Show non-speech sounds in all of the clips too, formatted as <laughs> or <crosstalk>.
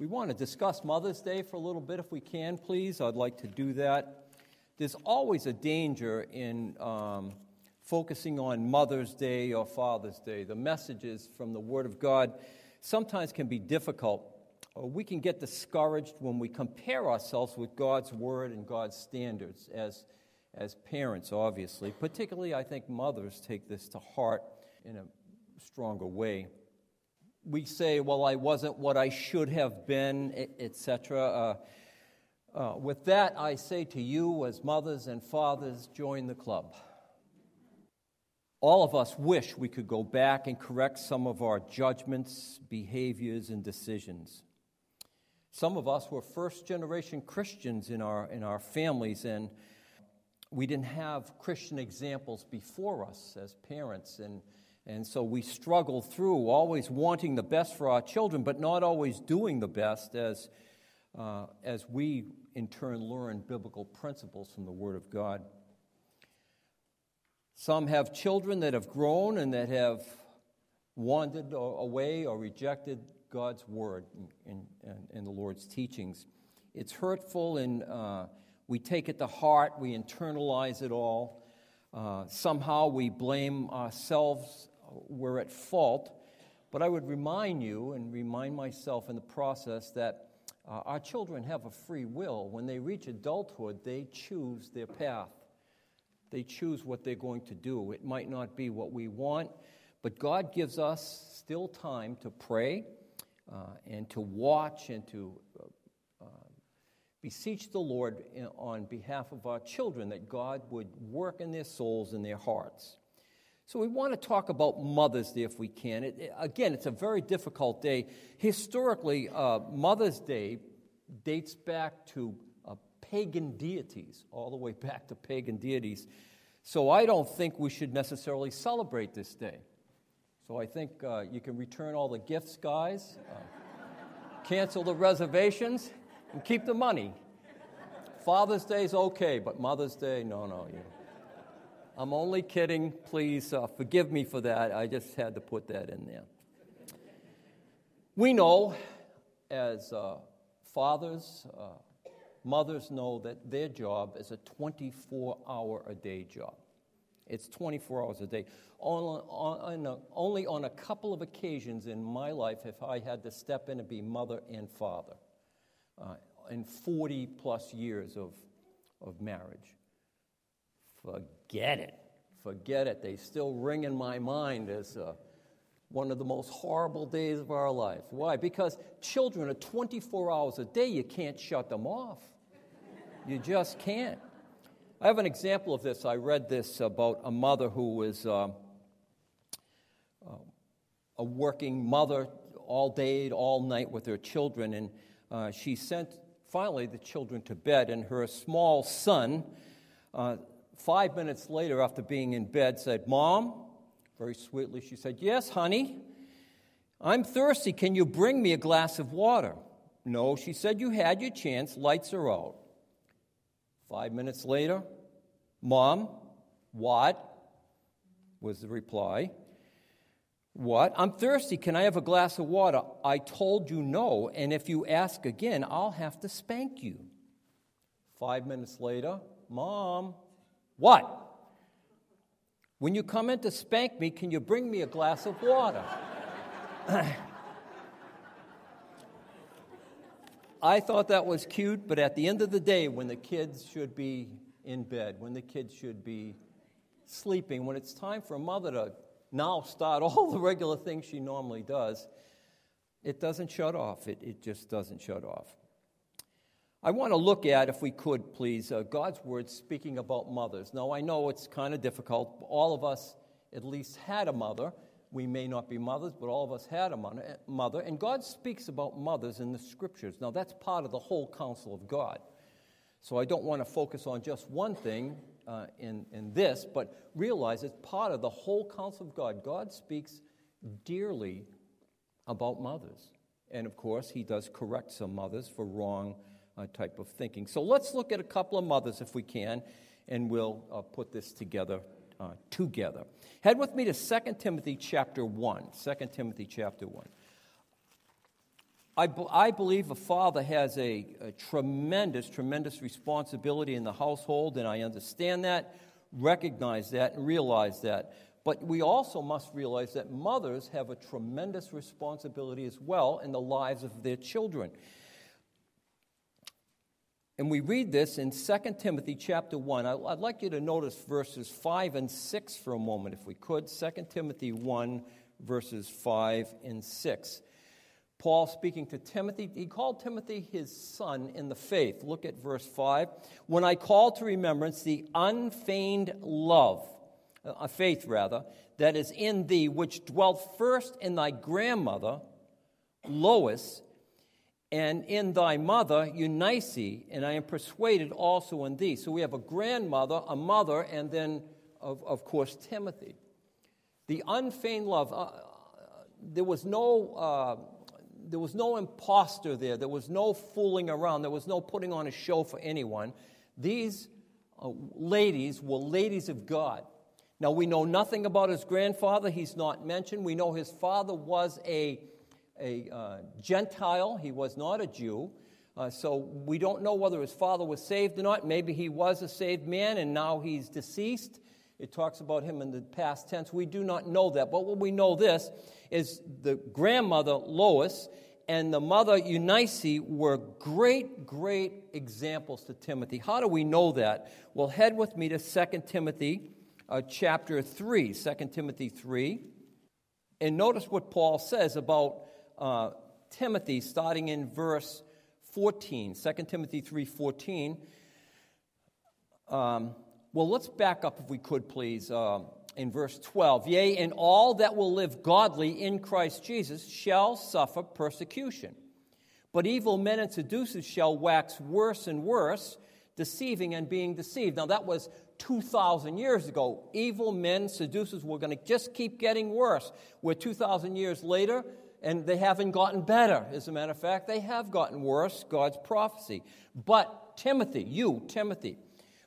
We want to discuss Mother's Day for a little bit, if we can, please. I'd like to do that. There's always a danger in um, focusing on Mother's Day or Father's Day. The messages from the Word of God sometimes can be difficult. We can get discouraged when we compare ourselves with God's Word and God's standards as, as parents, obviously. Particularly, I think mothers take this to heart in a stronger way. We say, well, I wasn't what I should have been, etc. Uh, uh, with that, I say to you, as mothers and fathers, join the club. All of us wish we could go back and correct some of our judgments, behaviors, and decisions. Some of us were first generation Christians in our, in our families, and we didn't have Christian examples before us as parents. And, and so we struggle through always wanting the best for our children, but not always doing the best as, uh, as we in turn learn biblical principles from the Word of God. Some have children that have grown and that have wandered away or rejected God's word and, the Lord's teachings. It's hurtful and uh, we take it to heart, we internalize it all. Uh, somehow we blame ourselves, we're at fault. But I would remind you and remind myself in the process that uh, our children have a free will. When they reach adulthood, they choose their path. They choose what they're going to do. It might not be what we want, but God gives us still time to pray uh, and to watch and to uh, beseech the Lord in, on behalf of our children that God would work in their souls and their hearts. So, we want to talk about Mother's Day if we can. It, again, it's a very difficult day. Historically, uh, Mother's Day dates back to pagan deities, all the way <laughs> back to pagan deities. So I don't think we should necessarily celebrate this day. So I think uh, you can return all the gifts, guys, uh, cancel the reservations, and keep the money. Father's Day is okay, but Mother's Day, no, no. You. I'm only kidding. Please uh, forgive me for that. I just had to put that in there. We know as uh, fathers, uh, mothers know that their job is a 24 hour a day job. It's 24 hours a day. only on a couple of occasions in my life have I had to step in and be mother and father uh, in 40 plus years of, of marriage. Forget it. Forget it. They still ring in my mind as uh, one of the most horrible days of our life. Why? Because children are 24 hours a day. You can't shut them off. You just can't. I have an example of this. I read this about a mother who was uh, uh, a working mother all day, all night with her children, and uh, she sent finally the children to bed, and her small son, uh, five minutes later after being in bed, said, Mom, very sweetly, she said, Yes, honey, I'm thirsty. Can you bring me a glass of water? No, she said, You had your chance. Lights are out. Five minutes later, Mom, what? was the reply. What? I'm thirsty. Can I have a glass of water? I told you no, and if you ask again, I'll have to spank you. Five minutes later, Mom, what? When you come in to spank me, can you bring me a glass of water? <clears throat> I thought that was cute, but at the end of the day, when the kids should be in bed, when the kids should be sleeping, when it's time for a mother to now start <laughs> all the regular things she normally does, it doesn't shut off. It, it just doesn't shut off. I want to look at, if we could please, uh, God's word speaking about mothers. Now, I know it's kind of difficult. All of us at least had a mother. We may not be mothers, but all of us had a mother. And God speaks about mothers in the scriptures. Now, that's part of the whole counsel of God. So I don't want to focus on just one thing uh, in, in this, but realize it's part of the whole counsel of God. God speaks dearly about mothers. And of course, He does correct some mothers for wrong uh, type of thinking. So let's look at a couple of mothers if we can, and we'll uh, put this together uh, together. Head with me to 2 Timothy chapter 1. 2 Timothy chapter 1. I, I believe a father has a, a tremendous, tremendous responsibility in the household, and I understand that, recognize that, and realize that. But we also must realize that mothers have a tremendous responsibility as well in the lives of their children. And we read this in 2 Timothy chapter 1. I'd like you to notice verses 5 and 6 for a moment, if we could. 2 Timothy 1, verses 5 and 6. Paul speaking to Timothy, he called Timothy his son in the faith. Look at verse 5. When I call to remembrance the unfeigned love, a uh, faith rather, that is in thee, which dwelt first in thy grandmother, Lois, and in thy mother, Eunice, and I am persuaded also in thee. So we have a grandmother, a mother, and then, of, of course, Timothy. The unfeigned love, uh, there was no. Uh, there was no impostor there. There was no fooling around. There was no putting on a show for anyone. These uh, ladies were ladies of God. Now, we know nothing about his grandfather. He's not mentioned. We know his father was a, a uh, Gentile, he was not a Jew. Uh, so we don't know whether his father was saved or not. Maybe he was a saved man and now he's deceased. It talks about him in the past tense. We do not know that. But what we know this is the grandmother, Lois, and the mother, Eunice, were great, great examples to Timothy. How do we know that? Well, head with me to 2 Timothy uh, chapter 3. 2 Timothy 3. And notice what Paul says about uh, Timothy starting in verse 14. 2 Timothy 3.14. Um, well, let's back up if we could, please. Uh, in verse 12 Yea, and all that will live godly in Christ Jesus shall suffer persecution. But evil men and seducers shall wax worse and worse, deceiving and being deceived. Now, that was 2,000 years ago. Evil men, seducers, were going to just keep getting worse. We're 2,000 years later, and they haven't gotten better. As a matter of fact, they have gotten worse, God's prophecy. But Timothy, you, Timothy,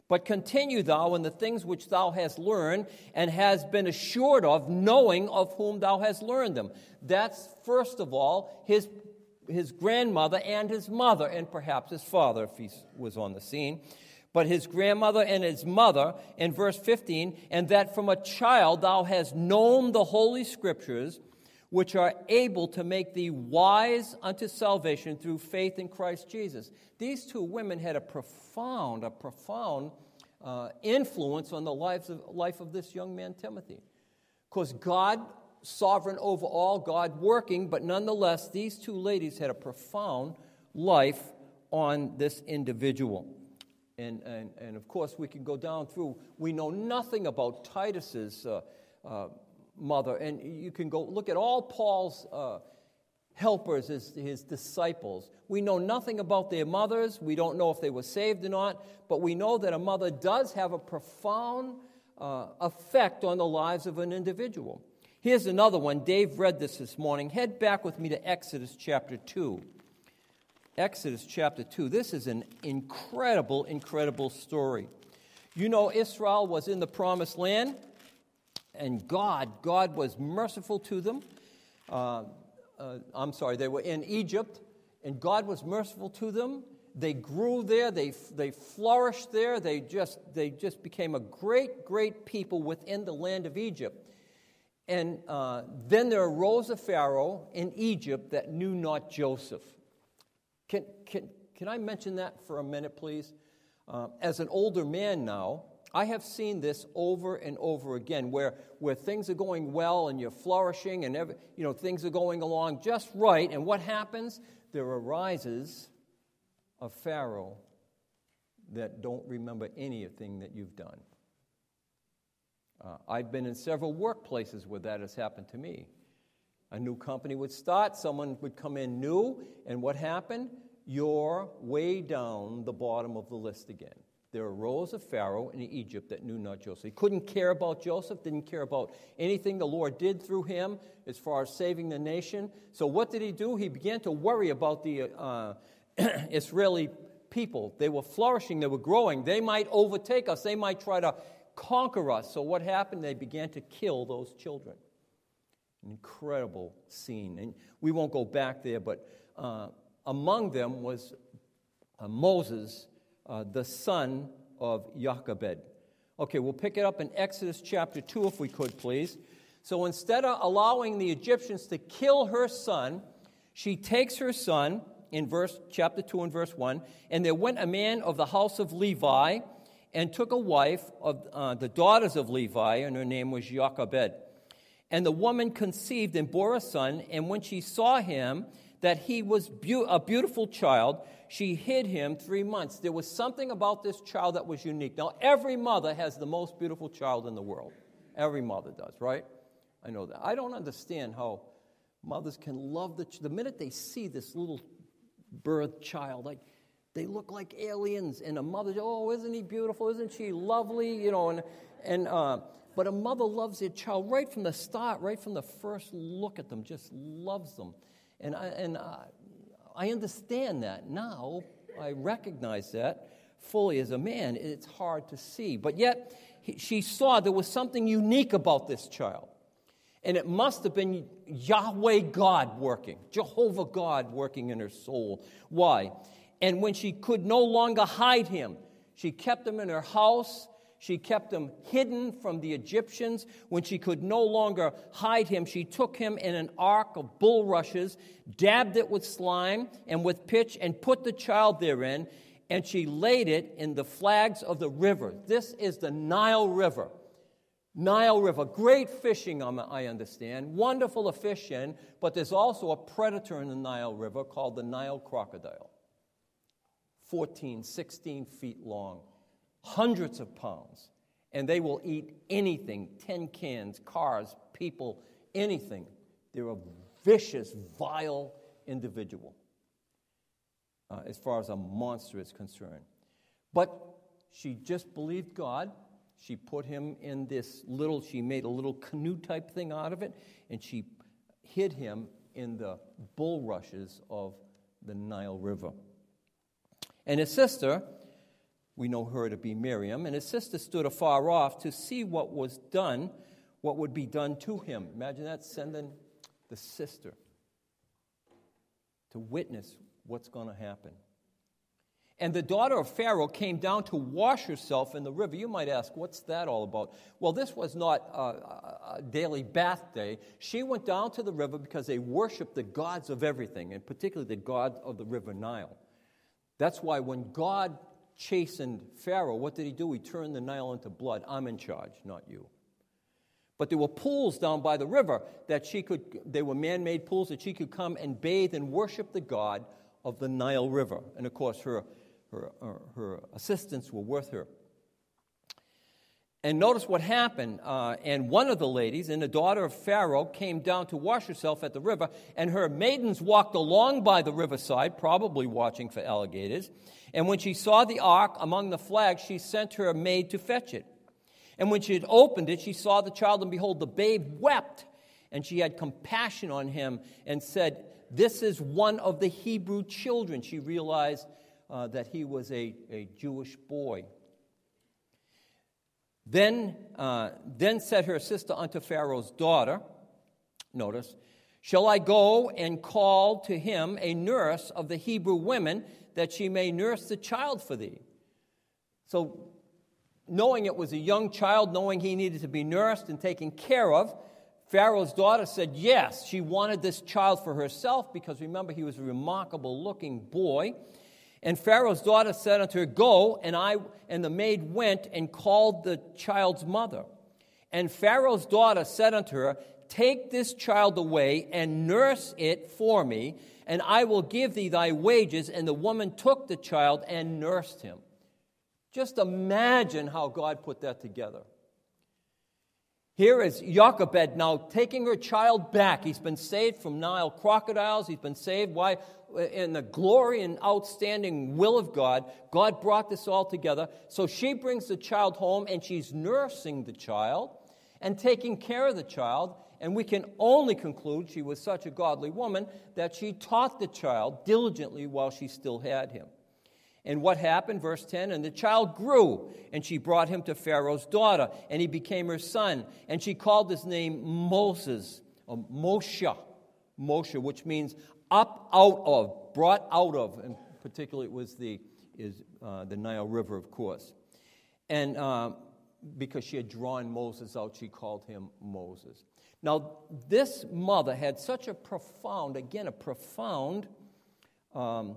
but continue thou in the things which thou hast learned and has been assured of, knowing of whom thou hast learned them. That's, first of all, his, his grandmother and his mother, and perhaps his father if he was on the scene. But his grandmother and his mother, in verse 15, and that from a child thou hast known the holy scriptures, which are able to make thee wise unto salvation through faith in Christ Jesus. These two women had a profound, a profound uh, influence on the lives of, life of this young man, Timothy. Because God, sovereign over all, God working, but nonetheless, these two ladies had a profound life on this individual. And, and, and of course, we can go down through, we know nothing about Titus's. Uh, uh, mother. And you can go look at all Paul's uh, helpers, his, his disciples. We know nothing about their mothers. We don't know if they were saved or not, but we know that a mother does have a profound uh, effect on the lives of an individual. Here's another one. Dave read this this morning. Head back with me to Exodus chapter 2. Exodus chapter 2. This is an incredible, incredible story. You know, Israel was in the promised land and God, God was merciful to them. Uh, uh, I'm sorry, they were in Egypt, and God was merciful to them. They grew there, they, they flourished there, they just, they just became a great, great people within the land of Egypt. And uh, then there arose a Pharaoh in Egypt that knew not Joseph. Can, can, can I mention that for a minute, please? Uh, as an older man now, I have seen this over and over again where, where things are going well and you're flourishing and every, you know, things are going along just right. And what happens? There arises a Pharaoh that don't remember anything that you've done. Uh, I've been in several workplaces where that has happened to me. A new company would start, someone would come in new, and what happened? You're way down the bottom of the list again there arose a Pharaoh in Egypt that knew not Joseph. He couldn't care about Joseph, didn't care about anything the Lord did through him as far as saving the nation. So, what did he do? He began to worry about the uh, <clears throat> Israeli people. They were flourishing, they were growing. They might overtake us, they might try to conquer us. So, what happened? They began to kill those children. An incredible scene. And we won't go back there, but uh, among them was uh, Moses, uh, the son of Jochebed. Okay, we'll pick it up in Exodus chapter 2, if we could, please. So instead of allowing the Egyptians to kill her son, she takes her son in verse chapter 2 and verse 1 and there went a man of the house of levi and took a wife of uh, the daughters of levi and her name was jochebed and the woman conceived and bore a son and when she saw him that he was be- a beautiful child she hid him three months there was something about this child that was unique now every mother has the most beautiful child in the world every mother does right i know that i don't understand how mothers can love the, the minute they see this little birth child, like they look like aliens. And a mother, oh, isn't he beautiful? Isn't she lovely? You know, and, and uh, but a mother loves their child right from the start, right from the first look at them, just loves them. And I, and I, I understand that now. I recognize that fully as a man. It's hard to see. But yet, he, she saw there was something unique about this child. And it must have been Yahweh God working, Jehovah God working in her soul. Why? And when she could no longer hide him, she kept him in her house. She kept him hidden from the Egyptians. When she could no longer hide him, she took him in an ark of bulrushes, dabbed it with slime and with pitch, and put the child therein, and she laid it in the flags of the river. This is the Nile River. Nile River, great fishing, um, I understand, wonderful to fish in, but there's also a predator in the Nile River called the Nile crocodile. 14, 16 feet long, hundreds of pounds, and they will eat anything tin cans, cars, people, anything. They're a vicious, vile individual uh, as far as a monster is concerned. But she just believed God she put him in this little, she made a little canoe type thing out of it, and she hid him in the bulrushes of the Nile River. And his sister, we know her to be Miriam, and his sister stood afar off to see what was done, what would be done to him. Imagine that, sending the sister to witness what's going to happen. And the daughter of Pharaoh came down to wash herself in the river. You might ask, what's that all about? Well, this was not a, a, daily bath day. She went down to the river because they worshiped the gods of everything, and particularly the god of the river Nile. That's why when God chastened Pharaoh, what did he do? He turned the Nile into blood. I'm in charge, not you. But there were pools down by the river that she could, they were man made pools that she could come and bathe and worship the God of the Nile River. And of course, her her, her, assistants were with her. And notice what happened. Uh, and one of the ladies, and the daughter of Pharaoh, came down to wash herself at the river, and her maidens walked along by the riverside, probably watching for alligators. And when she saw the ark among the flags, she sent her maid to fetch it. And when she had opened it, she saw the child, and behold, the babe wept. And she had compassion on him and said, This is one of the Hebrew children. She realized uh, that he was a, a Jewish boy. Then, uh, then said her sister unto Pharaoh's daughter, notice, Shall I go and call to him a nurse of the Hebrew women that she may nurse the child for thee? So, knowing it was a young child, knowing he needed to be nursed and taken care of, Pharaoh's daughter said yes. She wanted this child for herself because remember, he was a remarkable looking boy. And Pharaoh's daughter said unto her, Go, and I and the maid went and called the child's mother. And Pharaoh's daughter said unto her, Take this child away and nurse it for me, and I will give thee thy wages. And the woman took the child and nursed him. Just imagine how God put that together. Here is Jochebed now taking her child back. He's been saved from Nile crocodiles. He's been saved. Why? in the glory and outstanding will of God, God brought this all together. So she brings the child home and she's nursing the child and taking care of the child. And we can only conclude she was such a godly woman that she taught the child diligently while she still had him. And what happened? Verse 10 And the child grew, and she brought him to Pharaoh's daughter, and he became her son. And she called his name Moses, or Moshe, Moshe, which means up out of, brought out of, and particularly it was the, is, uh, the Nile River, of course. And uh, because she had drawn Moses out, she called him Moses. Now, this mother had such a profound, again, a profound um,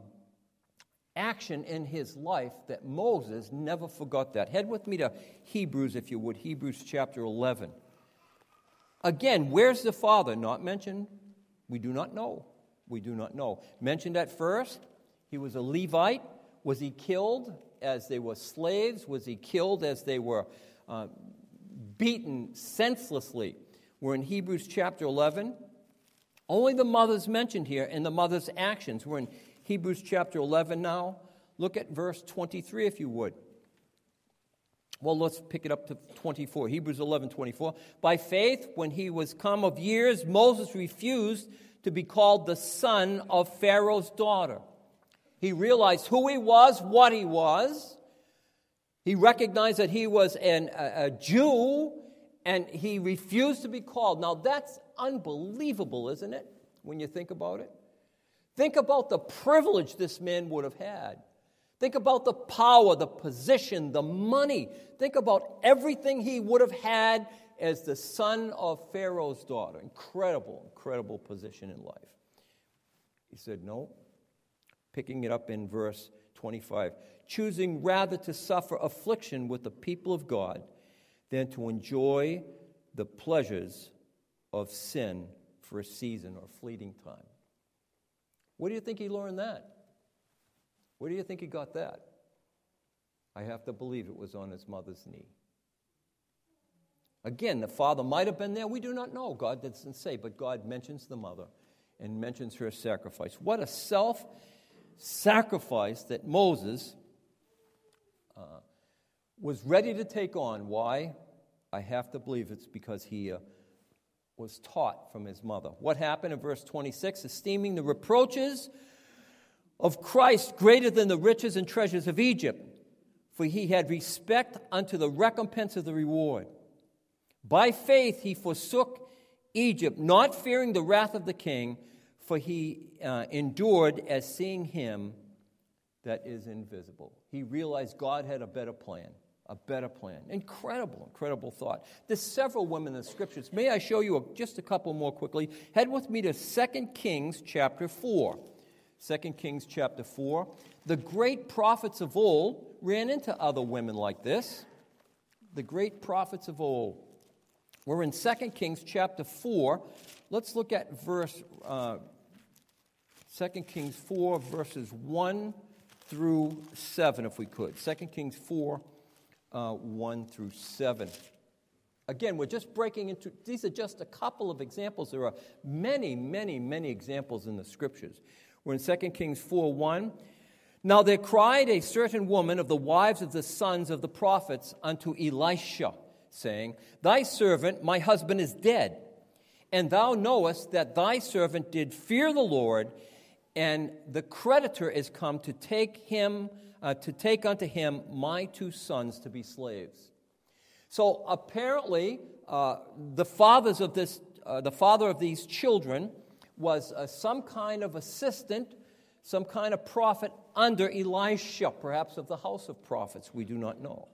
action in his life that Moses never forgot that. Head with me to Hebrews, if you would, Hebrews chapter 11. Again, where's the father? Not mentioned. We do not know. We do not know. Mentioned at first, he was a Levite. Was he killed as they were slaves? Was he killed as they were uh, beaten senselessly? We're in Hebrews chapter 11. Only the mother's mentioned here and the mother's actions. We're in Hebrews chapter 11 now. Look at verse 23 if you would. Well, let's pick it up to 24. Hebrews 11, 24. By faith, when he was come of years, Moses refused to be called the son of Pharaoh's daughter. He realized who he was, what he was. He recognized that he was an, a, a Jew, and he refused to be called. Now, that's unbelievable, isn't it, when you think about it? Think about the privilege this man would have had. Think about the power, the position, the money. Think about everything he would have had as the son of Pharaoh's daughter. Incredible, incredible position in life. He said, No. Picking it up in verse 25 choosing rather to suffer affliction with the people of God than to enjoy the pleasures of sin for a season or fleeting time. Where do you think he learned that? Where do you think he got that? I have to believe it was on his mother's knee. Again, the father might have been there. We do not know. God doesn't say, but God mentions the mother and mentions her sacrifice. What a self sacrifice that Moses uh, was ready to take on. Why? I have to believe it's because he uh, was taught from his mother. What happened in verse 26? Esteeming the reproaches of Christ greater than the riches and treasures of Egypt, for he had respect unto the recompense of the reward. By faith he forsook Egypt, not fearing the wrath of the king, for he uh, endured as seeing him that is invisible. He realized God had a better plan a better plan. Incredible, incredible thought. There's several women in the scriptures. May I show you a, just a couple more quickly? Head with me to 2 Kings chapter 4. 2 Kings chapter 4. The great prophets of old ran into other women like this. The great prophets of old. We're in 2 Kings chapter 4. Let's look at verse uh, 2 Kings 4, verses 1 through 7, if we could. 2 Kings 4, uh, 1 through 7. Again, we're just breaking into, these are just a couple of examples. There are many, many, many examples in the scriptures. We're in 2 Kings 4 1. Now there cried a certain woman of the wives of the sons of the prophets unto Elisha, saying, Thy servant, my husband, is dead. And thou knowest that thy servant did fear the Lord, and the creditor is come to take him uh, to take unto him my two sons to be slaves. So apparently, uh, the fathers of this, uh, the father of these children, was uh, some kind of assistant, some kind of prophet under Elisha, perhaps of the house of prophets. We do not know.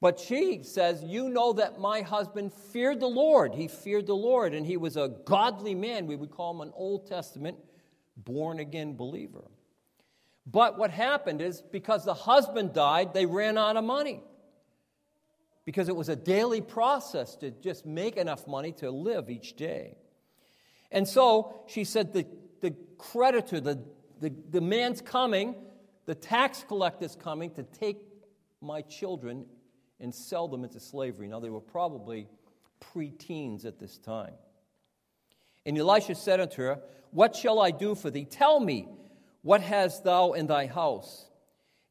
But she says, You know that my husband feared the Lord. He feared the Lord, and he was a godly man. We would call him an Old Testament born again believer. But what happened is because the husband died, they ran out of money. Because it was a daily process to just make enough money to live each day. And so she said, The, the creditor, the, the, the man's coming, the tax collector's coming to take my children and sell them into slavery. Now, they were probably preteens at this time. And Elisha said unto her, What shall I do for thee? Tell me, what hast thou in thy house?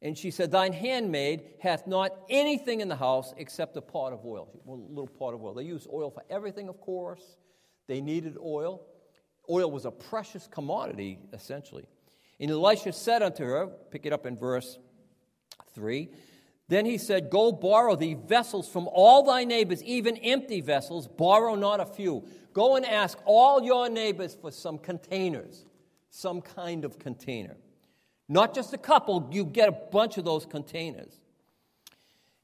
And she said, Thine handmaid hath not anything in the house except a pot of oil, a little pot of oil. They used oil for everything, of course. They needed oil. Oil was a precious commodity, essentially. And Elisha said unto her, pick it up in verse 3 Then he said, Go borrow thee vessels from all thy neighbors, even empty vessels, borrow not a few. Go and ask all your neighbors for some containers some kind of container. Not just a couple, you get a bunch of those containers.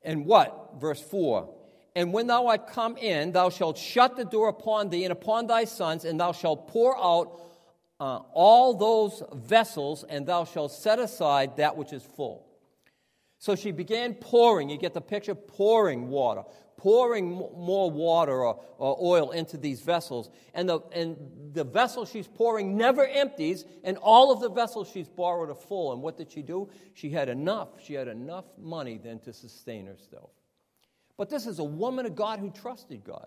And what? Verse 4 And when thou art come in, thou shalt shut the door upon thee and upon thy sons, and thou shalt pour out uh, all those vessels, and thou shalt set aside that which is full. So she began pouring, you get the picture, pouring water, pouring more water or, or, oil into these vessels. And the, and the vessel she's pouring never empties, and all of the vessels she's borrowed are full. And what did she do? She had enough. She had enough money then to sustain herself. But this is a woman of God who trusted God.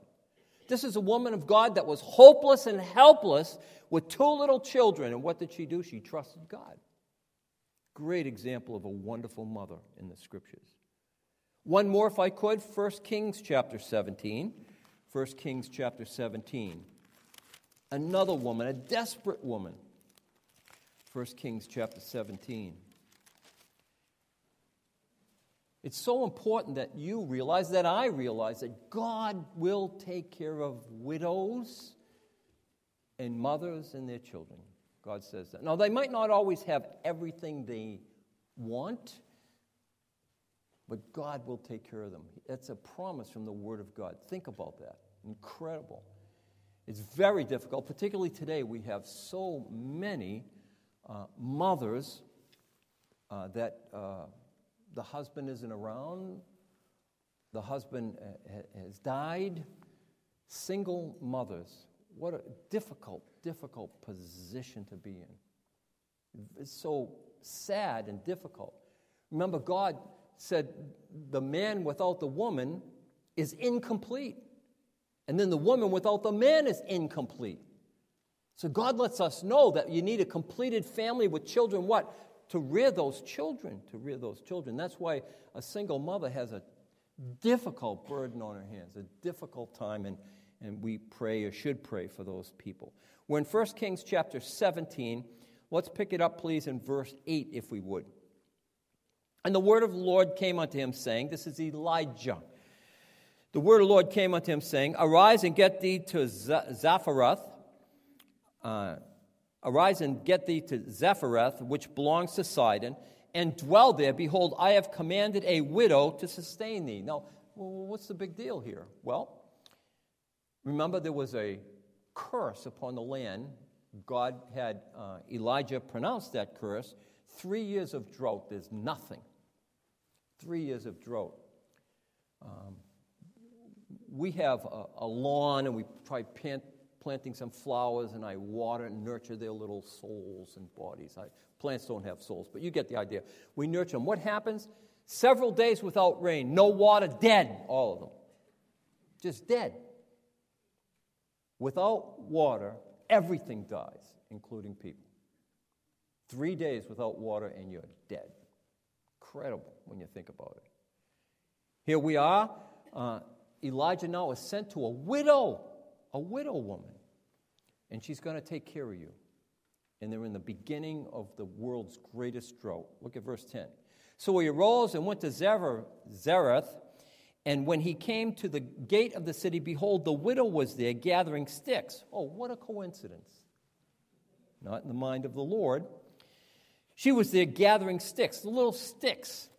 This is a woman of God that was hopeless and helpless with two little children. And what did she do? She trusted God. Great example of a wonderful mother in the scriptures. One more, if I could, 1 Kings chapter 17. 1 Kings chapter 17. Another woman, a desperate woman. 1 Kings chapter 17. It's so important that you realize, that I realize, that God will take care of widows and mothers and their children. God says that. Now, they might not always have everything they want, but God will take care of them. That's a promise from the Word of God. Think about that. Incredible. It's very difficult, particularly today. We have so many uh, mothers uh, that. Uh, the husband isn't around, the husband uh, has died. Single mothers, what a difficult, difficult position to be in. It's so sad and difficult. Remember, God said the man without the woman is incomplete. And then the woman without the man is incomplete. So God lets us know that you need a completed family with children, what? to rear those children, to rear those children. That's why a single mother has a difficult burden on her hands, a difficult time, and, and we pray or should pray for those people. We're in 1 Kings chapter 17. Let's pick it up, please, in verse 8, if we would. And the word of the Lord came unto him, saying, This is Elijah. The word of the Lord came unto him, saying, Arise and get thee to Zaphareth. Uh, Arise and get thee to Zaphareth, which belongs to Sidon, and dwell there. Behold, I have commanded a widow to sustain thee. Now, what's the big deal here? Well, remember there was a curse upon the land. God had uh, Elijah pronounce that curse. Three years of drought, there's nothing. Three years of drought. Um, we have a, a, lawn and we try plant, planting some flowers and I water and nurture their little souls and bodies. I, plants don't have souls, but you get the idea. We nurture them. What happens? Several days without rain, no water, dead, all of them. Just dead. Without water, everything dies, including people. Three days without water and you're dead. Incredible when you think about it. Here we are. Uh, Elijah now is sent to a widow a widow woman, and she's going to take care of you. And they're in the beginning of the world's greatest drought. Look at verse 10. So he arose and went to Zareth, and when he came to the gate of the city, behold, the widow was there gathering sticks. Oh, what a coincidence. Not in the mind of the Lord. She was there gathering sticks, the little sticks.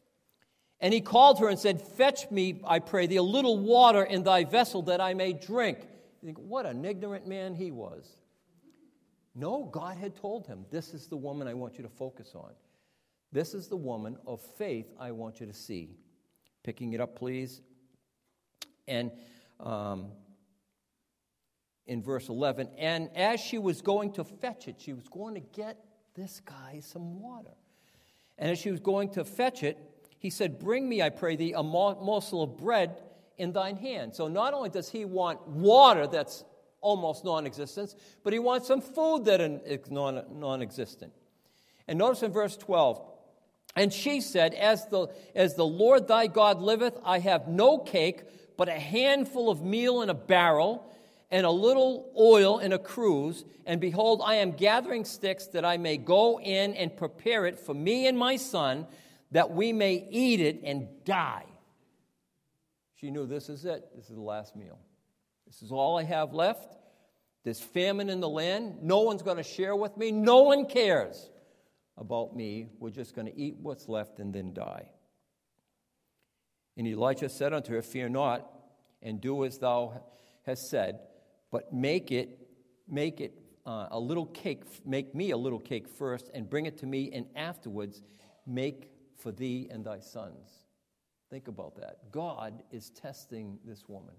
And he called her and said, Fetch me, I pray thee, a little water in thy vessel that I may drink. You think, what an ignorant man he was. No, God had told him, This is the woman I want you to focus on. This is the woman of faith I want you to see. Picking it up, please. And um, in verse 11, and as she was going to fetch it, she was going to get this guy some water. And as she was going to fetch it, he said, Bring me, I pray thee, a morsel of bread in thine hand. So not only does he want water that's almost non existent, but he wants some food that is non existent. And notice in verse 12, and she said, as the, as the Lord thy God liveth, I have no cake, but a handful of meal in a barrel, and a little oil in a cruse. And behold, I am gathering sticks that I may go in and prepare it for me and my son, that we may eat it and die. She knew this is it. This is the last meal. This is all I have left. There's famine in the land. No one's going to share with me. No one cares about me. We're just going to eat what's left and then die. And Elijah said unto her, Fear not, and do as thou hast said, but make it, make it uh, a little cake, make me a little cake first, and bring it to me, and afterwards make for thee and thy sons. Think about that. God is testing this woman.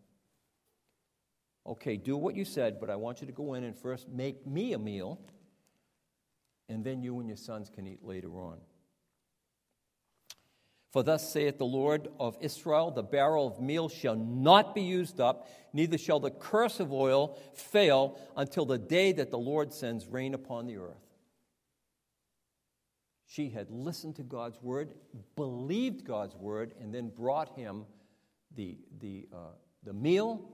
Okay, do what you said, but I want you to go in and first make me a meal, and then you and your sons can eat later on. For thus saith the Lord of Israel the barrel of meal shall not be used up, neither shall the curse of oil fail until the day that the Lord sends rain upon the earth. She had listened to God's word, believed God's word, and then brought him the, the, uh, the meal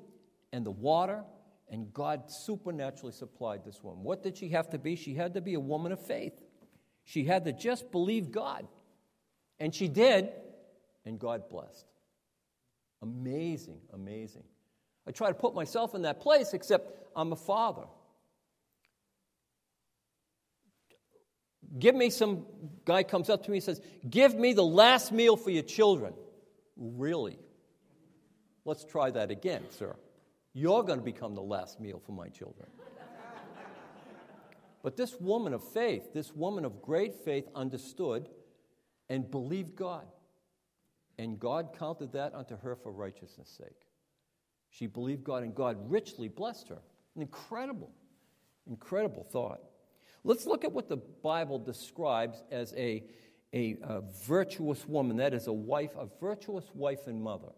and the water, and God supernaturally supplied this woman. What did she have to be? She had to be a woman of faith. She had to just believe God. And she did, and God blessed. Amazing, amazing. I try to put myself in that place, except I'm a father. Give me some guy comes up to me and says, Give me the last meal for your children. Really? Let's try that again, sir. You're going to become the last meal for my children. but this woman of faith, this woman of great faith, understood and believed God. And God counted that unto her for righteousness' sake. She believed God, and God richly blessed her. An incredible, incredible thought. Let's look at what the Bible describes as a, a, a, virtuous woman, that is, a wife, a virtuous wife and mother.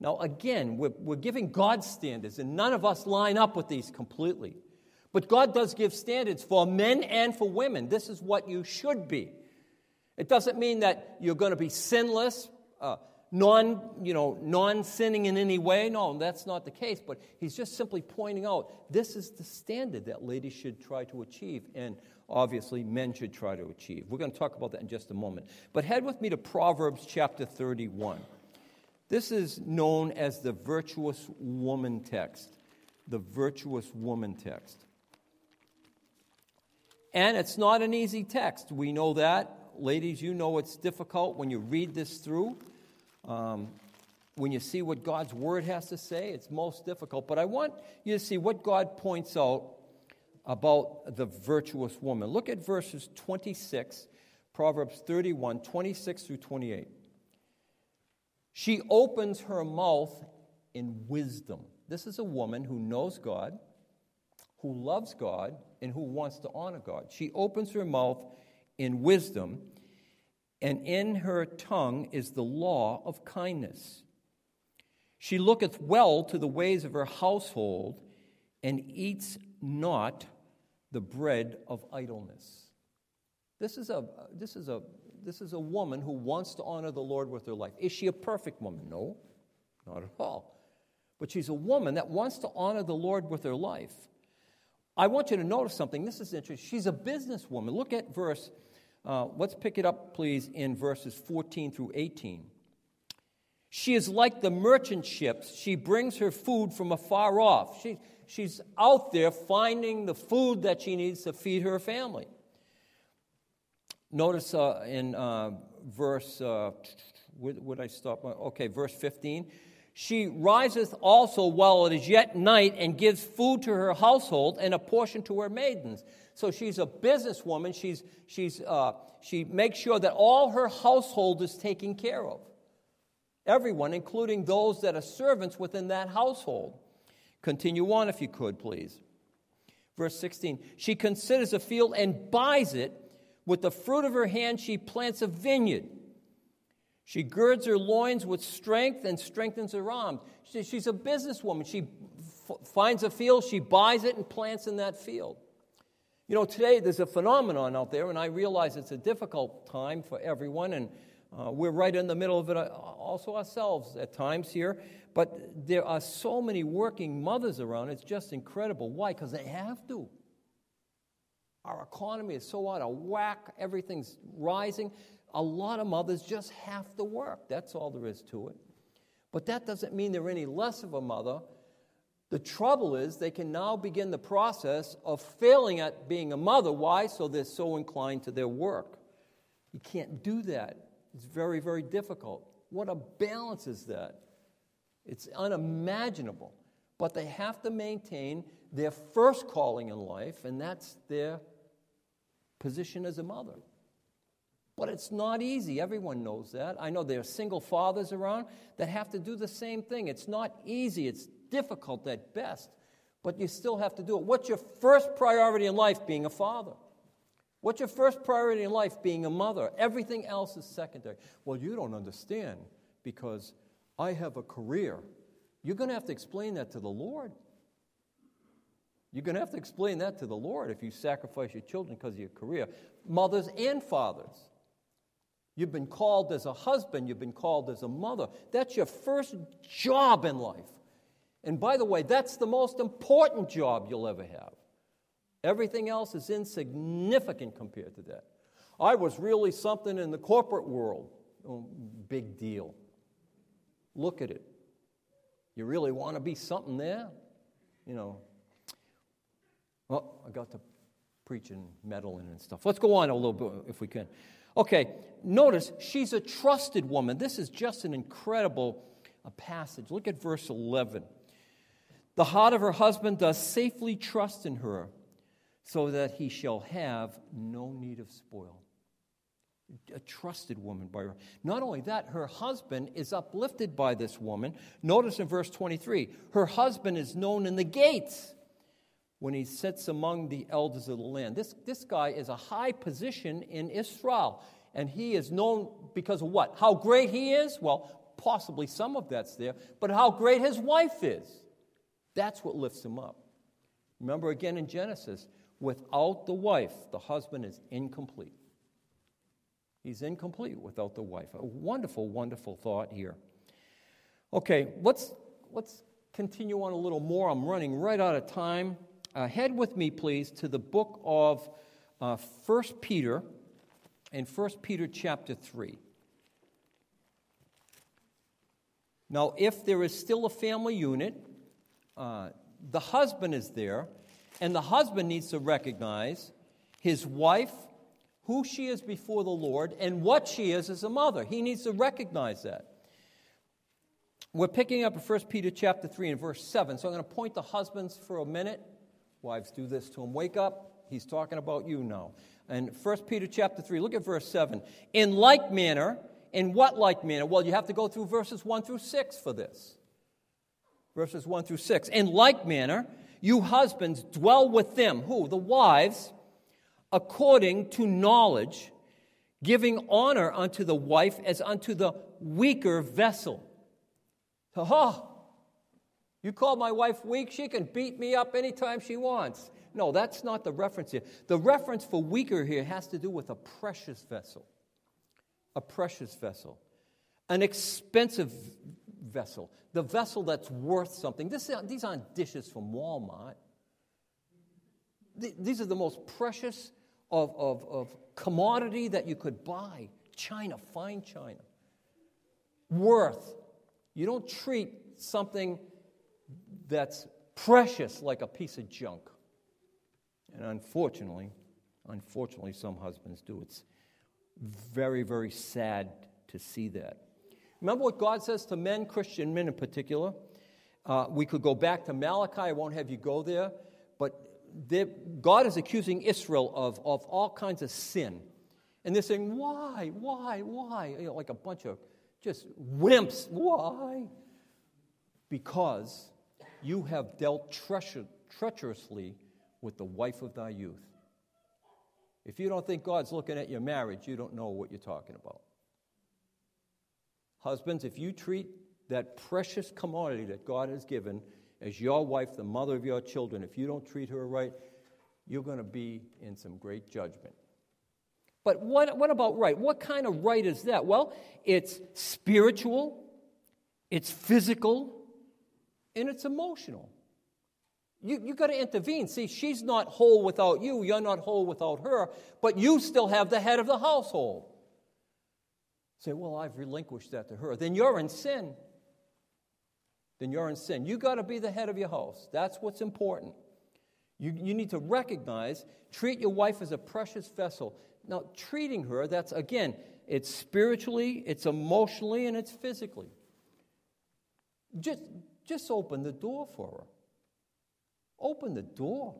Now, again, we're, we're giving God's standards, and none of us line up with these completely. But God does give standards for men and for women. This is what you should be. It doesn't mean that you're going to be sinless, uh, non, you know, non-sinning in any way. No, that's not the case. But he's just simply pointing out this is the standard that ladies should try to achieve, and obviously men should try to achieve. We're going to talk about that in just a moment. But head with me to Proverbs chapter 31. This is known as the virtuous woman text. The virtuous woman text. And it's not an easy text. We know that ladies, you know it's difficult when you read this through. Um, when you see what God's word has to say, it's most difficult. But I want you to see what God points out about the virtuous woman. Look at verses 26, Proverbs 31, 26 through 28. She opens her mouth in wisdom. This is a woman who knows God, who loves God, and who wants to honor God. She opens her mouth in wisdom, and in her tongue is the law of kindness. She looketh well to the ways of her household, and eats not the bread of idleness. This is a, this is a, this is a woman who wants to honor the Lord with her life. Is she a perfect woman? No, not at all. But she's a woman that wants to honor the Lord with her life. I want you to notice something. This is interesting. She's a businesswoman. Look at verse uh, let's pick it up, please, in verses 14 through 18. She is like the merchant ships. She brings her food from afar off. She, she's out there finding the food that she needs to feed her family. Notice uh, in uh, verse, uh, where would I stop? Okay, verse 15. She riseth also while it is yet night and gives food to her household and a portion to her maidens. So she's a businesswoman. She's, she's, uh, she makes sure that all her household is taken care of. Everyone, including those that are servants within that household. Continue on if you could, please. Verse 16 She considers a field and buys it. With the fruit of her hand, she plants a vineyard. She girds her loins with strength and strengthens her arms. She, she's a businesswoman. She f- finds a field, she buys it, and plants in that field. You know, today there's a phenomenon out there, and I realize it's a difficult time for everyone, and uh, we're right in the middle of it uh, also ourselves at times here. But there are so many working mothers around, it's just incredible. Why? Because they have to. Our economy is so out of whack, everything's rising. A lot of mothers just have to work. That's all there is to it. But that doesn't mean they're any less of a mother The trouble is, they can now begin the process of failing at being a mother. Why? So they're so inclined to their work. You can't do that. It's very, very difficult. What a balance is that? It's unimaginable. But they have to maintain their first calling in life, and that's their position as a mother. But it's not easy. Everyone knows that. I know there are single fathers around that have to do the same thing. It's not easy, it's difficult at best, but you still have to do it. What's your first priority in life? Being a father. What's your first priority in life? Being a mother. Everything else is secondary. Well, you don't understand because I have a career. You're going to have to explain that to the Lord. You're going to have to explain that to the Lord if you sacrifice your children because of your career. Mothers and fathers. You've been called as a husband, you've been called as a mother. That's your first job in life. And by the way, that's the most important job you'll ever have. Everything else is insignificant compared to that. I was really something in the corporate world. Oh, big deal. Look at it. You really want to be something there? You know. Well, I got to preaching, meddling, and stuff. Let's go on a little bit if we can. Okay, notice she's a trusted woman. This is just an incredible uh, passage. Look at verse 11. The heart of her husband does safely trust in her, so that he shall have no need of spoil. A trusted woman by her. Not only that, her husband is uplifted by this woman. Notice in verse 23 her husband is known in the gates when he sits among the elders of the land. This, this guy is a high position in Israel, and he is known because of what? How great he is? Well, possibly some of that's there, but how great his wife is. That's what lifts him up. Remember again in Genesis, without the wife, the husband is incomplete. He's incomplete without the wife. A wonderful, wonderful thought here. Okay, let's, let's continue on a little more. I'm running right out of time. Uh, head with me, please, to the book of uh, 1 Peter and 1 Peter chapter 3. Now, if there is still a family unit, uh, the husband is there, and the husband needs to recognize his wife, who she is before the Lord, and what she is as a mother. He needs to recognize that. We're picking up in 1 Peter chapter 3 and verse 7. So I'm going to point to husbands for a minute. Wives do this to him. Wake up. He's talking about you now. And 1 Peter chapter 3, look at verse 7. In like manner, in what like manner? Well, you have to go through verses 1 through 6 for this verses 1 through 6. In like manner, you husbands dwell with them, who? The wives, according to knowledge, giving honor unto the wife as unto the weaker vessel. Oh, you call my wife weak? She can beat me up anytime she wants. No, that's not the reference here. The reference for weaker here has to do with a precious vessel. A precious vessel. An expensive vessel, the vessel that's worth something. This, these aren't dishes from Walmart. These are the most precious of, of, of commodity that you could buy. China, fine China. Worth. You don't treat something that's precious like a piece of junk. And unfortunately, unfortunately, some husbands do. It's very, very sad to see that. Remember what God says to men, Christian men in particular? Uh, we could go back to Malachi. I won't have you go there. But God is accusing Israel of, of all kinds of sin. And they're saying, why, why, why? You know, like a bunch of just wimps. Why? Because you have dealt treacher- treacherously with the wife of thy youth. If you don't think God's looking at your marriage, you don't know what you're talking about. Husbands, if you treat that precious commodity that God has given as your wife, the mother of your children, if you don't treat her right, you're going to be in some great judgment. But what, what about right? What kind of right is that? Well, it's spiritual, it's physical, and it's emotional. You, you got to intervene. See, she's not whole without you, you're not whole without her, but you still have the head of the household. Say, well, I've relinquished that to her. Then you're in sin. then you're in sin. You got to be the head of your house. That's what's important. You, you need to recognize, treat your wife as a precious vessel. Now, treating her, that's again, it's spiritually, it's emotionally, and it's physically. Just, just open the door for her. Open the door.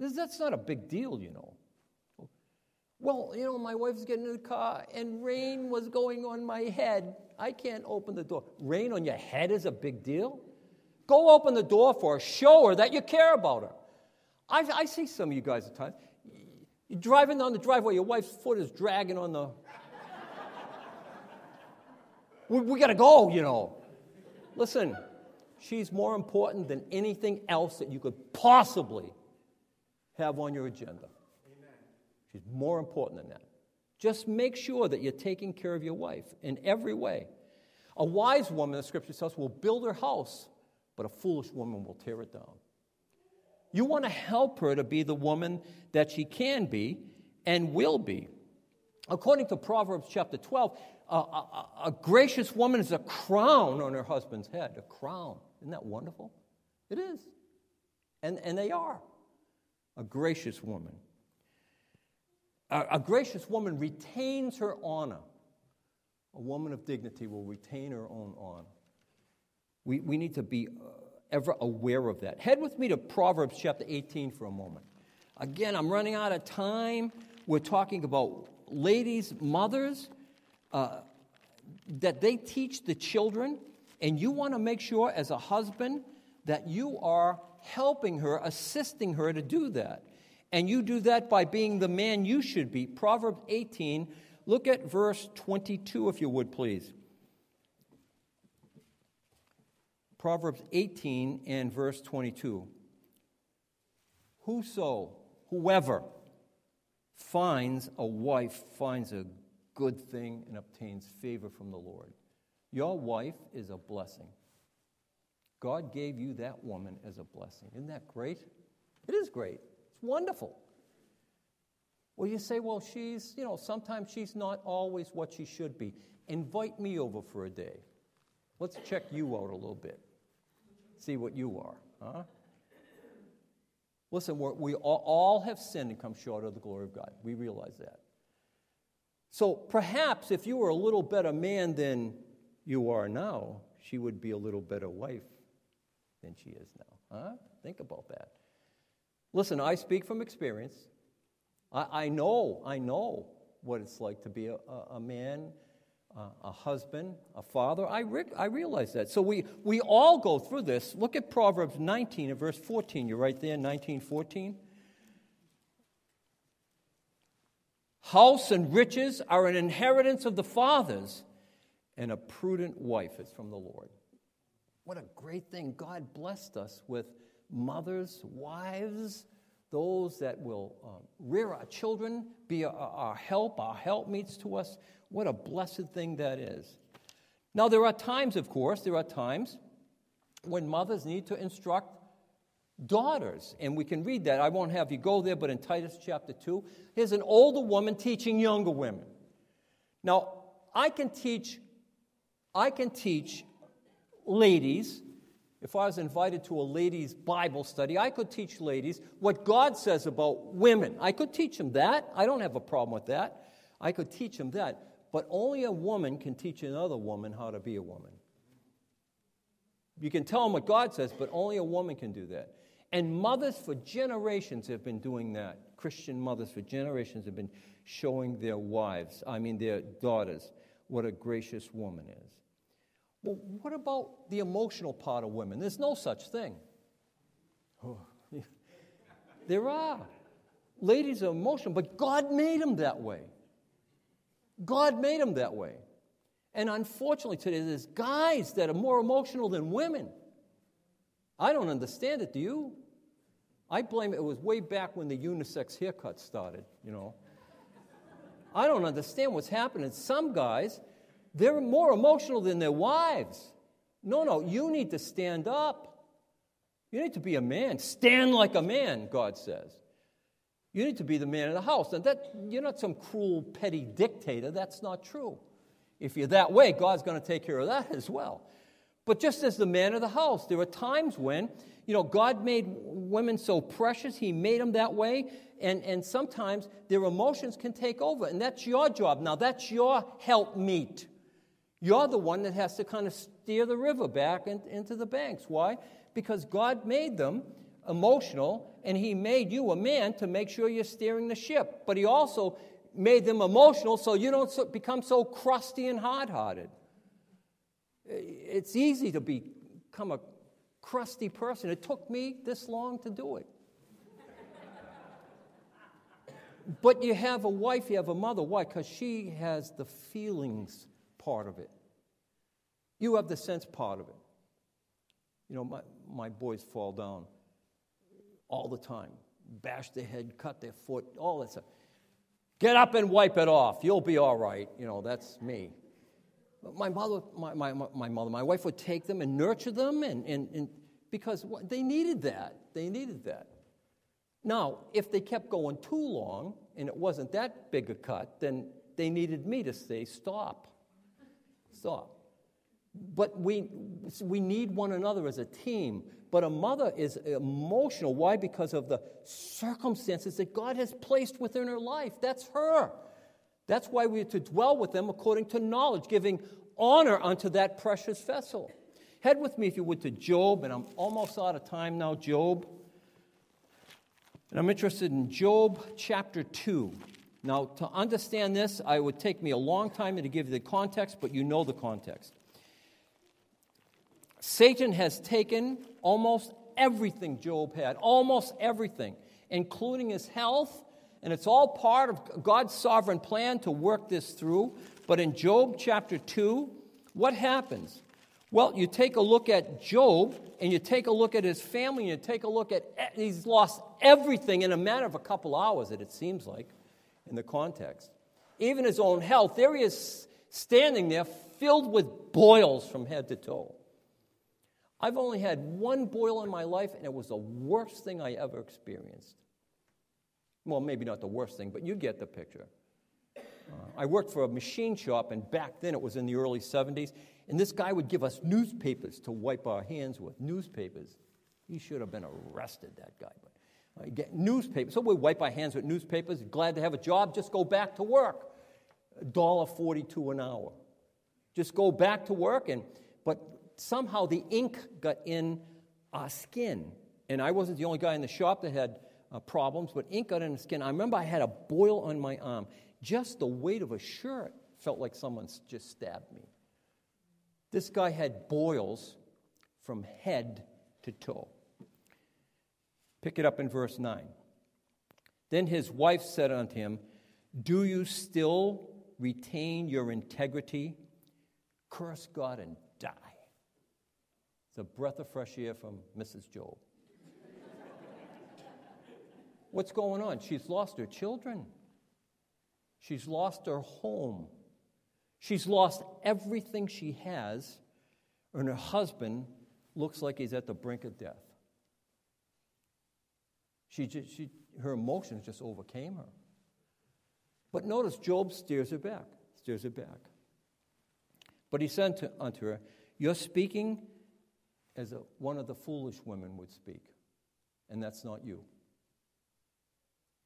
That's not a big deal, you know. Well, you know, my wife's getting in the car and rain was going on my head. I can't open the door. Rain on your head is a big deal. Go open the door for her. Show her that you care about her. I, I see some of you guys at times. You're driving down the driveway, your wife's foot is dragging on the. <laughs> we, we got to go, you know. Listen, she's more important than anything else that you could possibly have on your agenda. She's more important than that. Just make sure that you're taking care of your wife in every way. A wise woman, the scripture says, will build her house, but a foolish woman will tear it down. You want to help her to be the woman that she can be and will be. According to Proverbs chapter 12, a, a, a, gracious woman is a crown on her husband's head. A crown. Isn't that wonderful? It is. And, and they are. A gracious woman. A, a gracious woman retains her honor. A woman of dignity will retain her own honor. We, we need to be uh, ever aware of that. Head with me to Proverbs chapter 18 for a moment. Again, I'm running out of time. We're talking about ladies, mothers, uh, that they teach the children, and you want to make sure as a husband that you are helping her, assisting her to do that. And you do that by being the man you should be. Proverbs 18, look at verse 22, if you would, please. Proverbs 18 and verse 22. Whoso, whoever finds a wife finds a good thing and obtains favor from the Lord. Your wife is a blessing. God gave you that woman as a blessing. Isn't that great? It is great. It's wonderful. Well, you say, well, she's, you know, sometimes she's not always what she should be. Invite me over for a day. Let's check you out a little bit. See what you are, huh? Listen, we all have sinned and come short of the glory of God. We realize that. So perhaps if you were a little better man than you are now, she would be a little better wife than she is now. Huh? Think about that. Listen, I speak from experience. I, I know, I know what it's like to be a, a, a man, a husband, a father. I, re- I realize that. So we, we all go through this. Look at Proverbs 19 and verse 14. You're right there, 19, 14. House and riches are an inheritance of the fathers, and a prudent wife is from the Lord. What a great thing. God blessed us with mothers, wives, those that will um, rear our children, be our, our help, our to us. What a blessed thing that is. Now, there are times, of course, there are times when mothers need to instruct daughters. And we can read that. I won't have you go there, but in Titus chapter 2, here's an older woman teaching younger women. Now, I can teach, I can teach ladies if I was invited to a ladies' Bible study, I could teach ladies what God says about women. I could teach them that. I don't have a problem with that. I could teach them that. But only a woman can teach another woman how to be a woman. You can tell them what God says, but only a woman can do that. And mothers for generations have been doing that. Christian mothers for generations have been showing their wives, I mean their daughters, what a gracious woman is. Well, what about the emotional part of women? There's no such thing. Oh, <laughs> there are. Ladies are emotional, but God made them that way. God made them that way. And unfortunately, today there's guys that are more emotional than women. I don't understand it, do you? I blame it, it was way back when the unisex haircut started, you know. I don't understand what's happening. Some guys, they're more emotional than their wives. No, no, you need to stand up. You need to be a man. Stand like a man, God says. You need to be the man of the house. And that you're not some cruel, petty dictator. That's not true. If you're that way, God's going to take care of that <laughs> as well. But just as the man of the house, there are times when, you know, God made women so precious, He made them that way, and, and sometimes their emotions can take over, and that's your job. Now, that's your help meet. You're the one that has to kind of steer the river back in, into the banks. Why? Because God made them emotional, and He made you a man to make sure you're steering the ship. But He also made them emotional so you don't become so crusty and hard hearted. It's easy to become a crusty person. It took me this long to do it. but you have a wife, you have a mother. Why? Because she has the feelings part of it. You have the sense part of it. You know, my, my boys fall down all the time, bash their head, cut their foot, all that stuff. Get up and wipe it off. You'll be all right. You know, that's me. My mother, my, my, my mother, my wife would take them and nurture them, and, and, and because they needed that. They needed that. Now, if they kept going too long and it wasn't that big a cut, then they needed me to say, stop. Stop. But we, we need one another as a team. But a mother is emotional. Why? Because of the circumstances that God has placed within her life. That's her. That's why we are to dwell with them according to knowledge, giving honor unto that precious vessel. Head with me, if you would, to Job, and I'm almost out of time now, Job. And I'm interested in Job chapter 2. Now, to understand this, I would take me a long time to give you the context, but you know the context. Satan has taken almost everything Job had, almost everything, including his health, and it's all part of God's sovereign plan to work this through. But in Job chapter 2, what happens? Well, you take a look at Job and you take a look at his family and you take a look at, he's lost everything in a matter of a couple hours, it seems like, in the context. Even his own health, there he is standing there filled with boils from head to toe. I've only had one boil in my life, and it was the worst thing I ever experienced. Well, maybe not the worst thing, but you get the picture. Uh, I worked for a machine shop, and back then it was in the early 70s, and this guy would give us newspapers to wipe our hands with. Newspapers. He should have been arrested, that guy. But uh, get newspapers. So we wipe our hands with newspapers. Glad to have a job. Just go back to work. $1.42 an hour. Just go back to work, and but somehow the ink got in our skin. And I wasn't the only guy in the shop that had uh, problems, but ink got in the skin. I remember I had a boil on my arm. Just the weight of a shirt felt like someone's just stabbed me. This guy had boils from head to toe. Pick it up in verse 9. Then his wife said unto him, Do you still retain your integrity? Curse God and die. It's a breath of fresh air from Mrs. Job. What's going on? She's lost her children. She's lost her home. She's lost everything she has, and her husband looks like he's at the brink of death. She just, she, her emotions just overcame her. But notice Job steers her back, steers her back. But he said to, unto her, You're speaking as a, one of the foolish women would speak, and that's not you.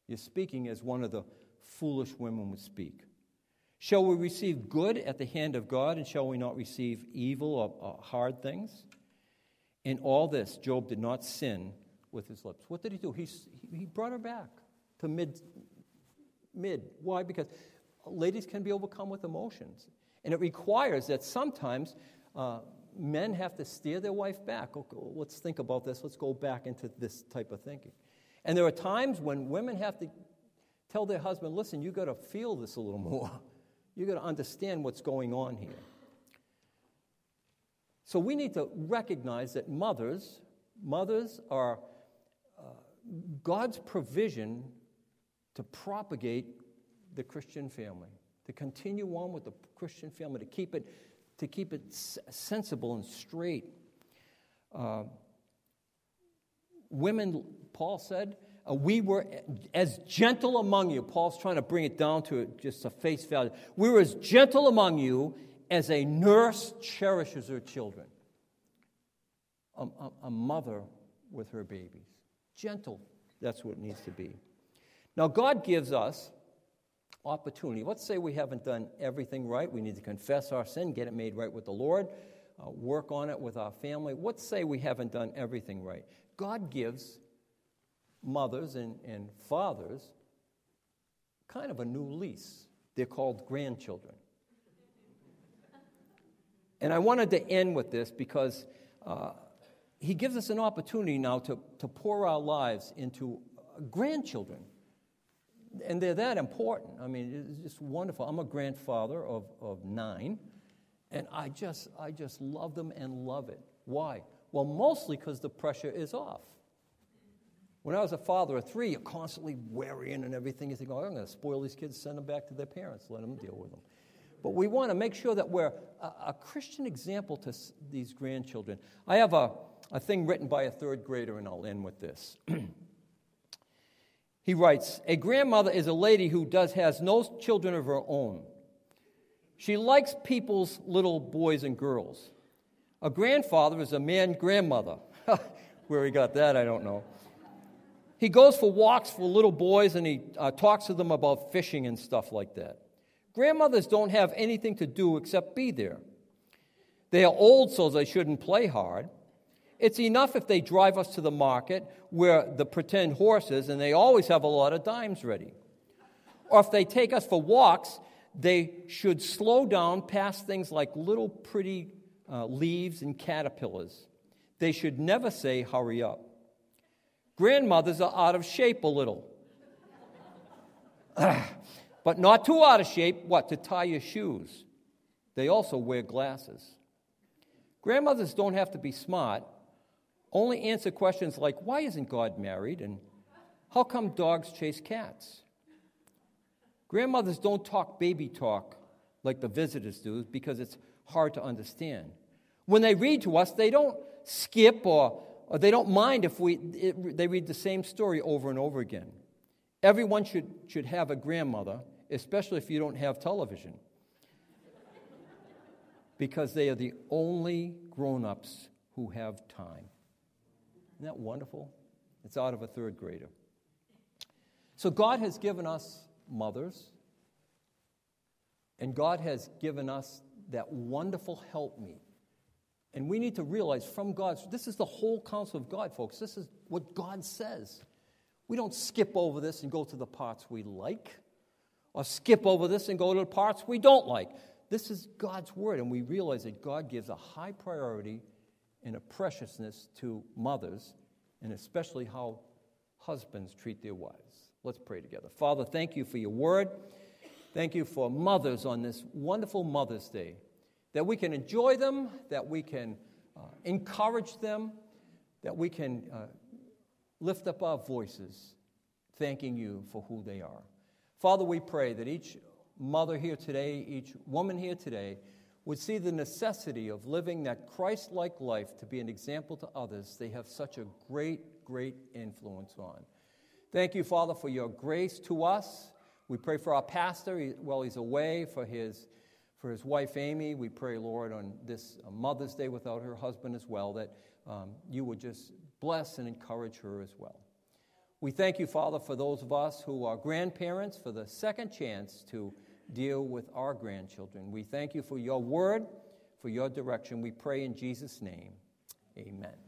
You're speaking as one of the foolish women would speak. Shall we receive good at the hand of God, and shall we not receive evil or, or hard things? In all this, Job did not sin with his lips. What did he do? He, he brought her back to mid. Mid. Why? Because ladies can be overcome with emotions. And it requires that sometimes uh, men have to steer their wife back. Okay, let's think about this. Let's go back into this type of thinking. And there are times when women have to tell their husband, listen, you got to feel this a little <laughs> more. You got to understand what's going on here. So we need to recognize that mothers, mothers are uh, God's provision to propagate the Christian family, to continue on with the Christian family, to keep it, to keep it sensible and straight. Uh, women, Paul said, uh, we were as gentle among you. Paul's trying to bring it down to just a face value. We were as gentle among you as a nurse cherishes her children. a, a, a mother with her babies. Gentle, that's what it needs to be. Now, God gives us opportunity. Let's say we haven't done everything right. We need to confess our sin, get it made right with the Lord, uh, work on it with our family. Let's say we haven't done everything right. God gives mothers and, and fathers kind of a new lease. They're called grandchildren. And I wanted to end with this because uh, he gives us an opportunity now to, to pour our lives into grandchildren. And they're that important. I mean, it's just wonderful. I'm a grandfather of, of nine, and I just, I just love them and love it. Why? Well, mostly because the pressure is off. When I was a father of three, you're constantly worrying and everything. You think, oh, I'm going to spoil these kids, send them back to their parents, let them deal with them. But we want to make sure that we're a, a Christian example to s- these grandchildren. I have a, a thing written by a third grader, and I'll end with this. <clears throat> he writes A grandmother is a lady who does, has no children of her own. She likes people's little boys and girls. A grandfather is a man grandmother. <laughs> Where he got that, I don't know. He goes for walks for little boys and he uh, talks to them about fishing and stuff like that. Grandmothers don't have anything to do except be there. They are old, so they shouldn't play hard. It's enough if they drive us to the market where the pretend horses, and they always have a lot of dimes ready. Or if they take us for walks, they should slow down past things like little pretty uh, leaves and caterpillars. They should never say, hurry up. Grandmothers are out of shape a little. <clears throat> but not too out of shape, what? To tie your shoes. They also wear glasses. Grandmothers don't have to be smart, only answer questions like, why isn't God married? And how come dogs chase cats? Grandmothers don't talk baby talk like the visitors do because it's hard to understand. When they read to us, they don't skip or or they don't mind if we, it, they read the same story over and over again. Everyone should, should have a grandmother, especially if you don't have television, because they are the only grown ups who have time. Isn't that wonderful? It's out of a third grader. So, God has given us mothers, and God has given us that wonderful helpmeet and we need to realize from God's, this is the whole counsel of God, folks. This is what God says. We don't skip over this and go to the parts we like, or skip over this and go to the parts we don't like. This is God's word, and we realize that God gives a high priority and a preciousness to mothers, and especially how husbands treat their wives. Let's pray together. Father, thank you for your word. Thank you for mothers on this wonderful Mother's Day that we can enjoy them, that we can uh, encourage them, that we can uh, lift up our voices, thanking you for who they are. Father, we pray that each mother here today, each woman here today, would see the necessity of living that Christ like life to be an example to others they have such a great, great influence on. Thank you, Father, for your grace to us. We pray for our pastor while he's away, for his for his wife Amy, we pray, Lord, on this uh, Mother's Day without her husband as well, that um, you would just bless and encourage her as well. We thank you, Father, for those of us who are grandparents, for the second chance to deal with our grandchildren. We thank you for your word, for your direction. We pray in Jesus' name. Amen.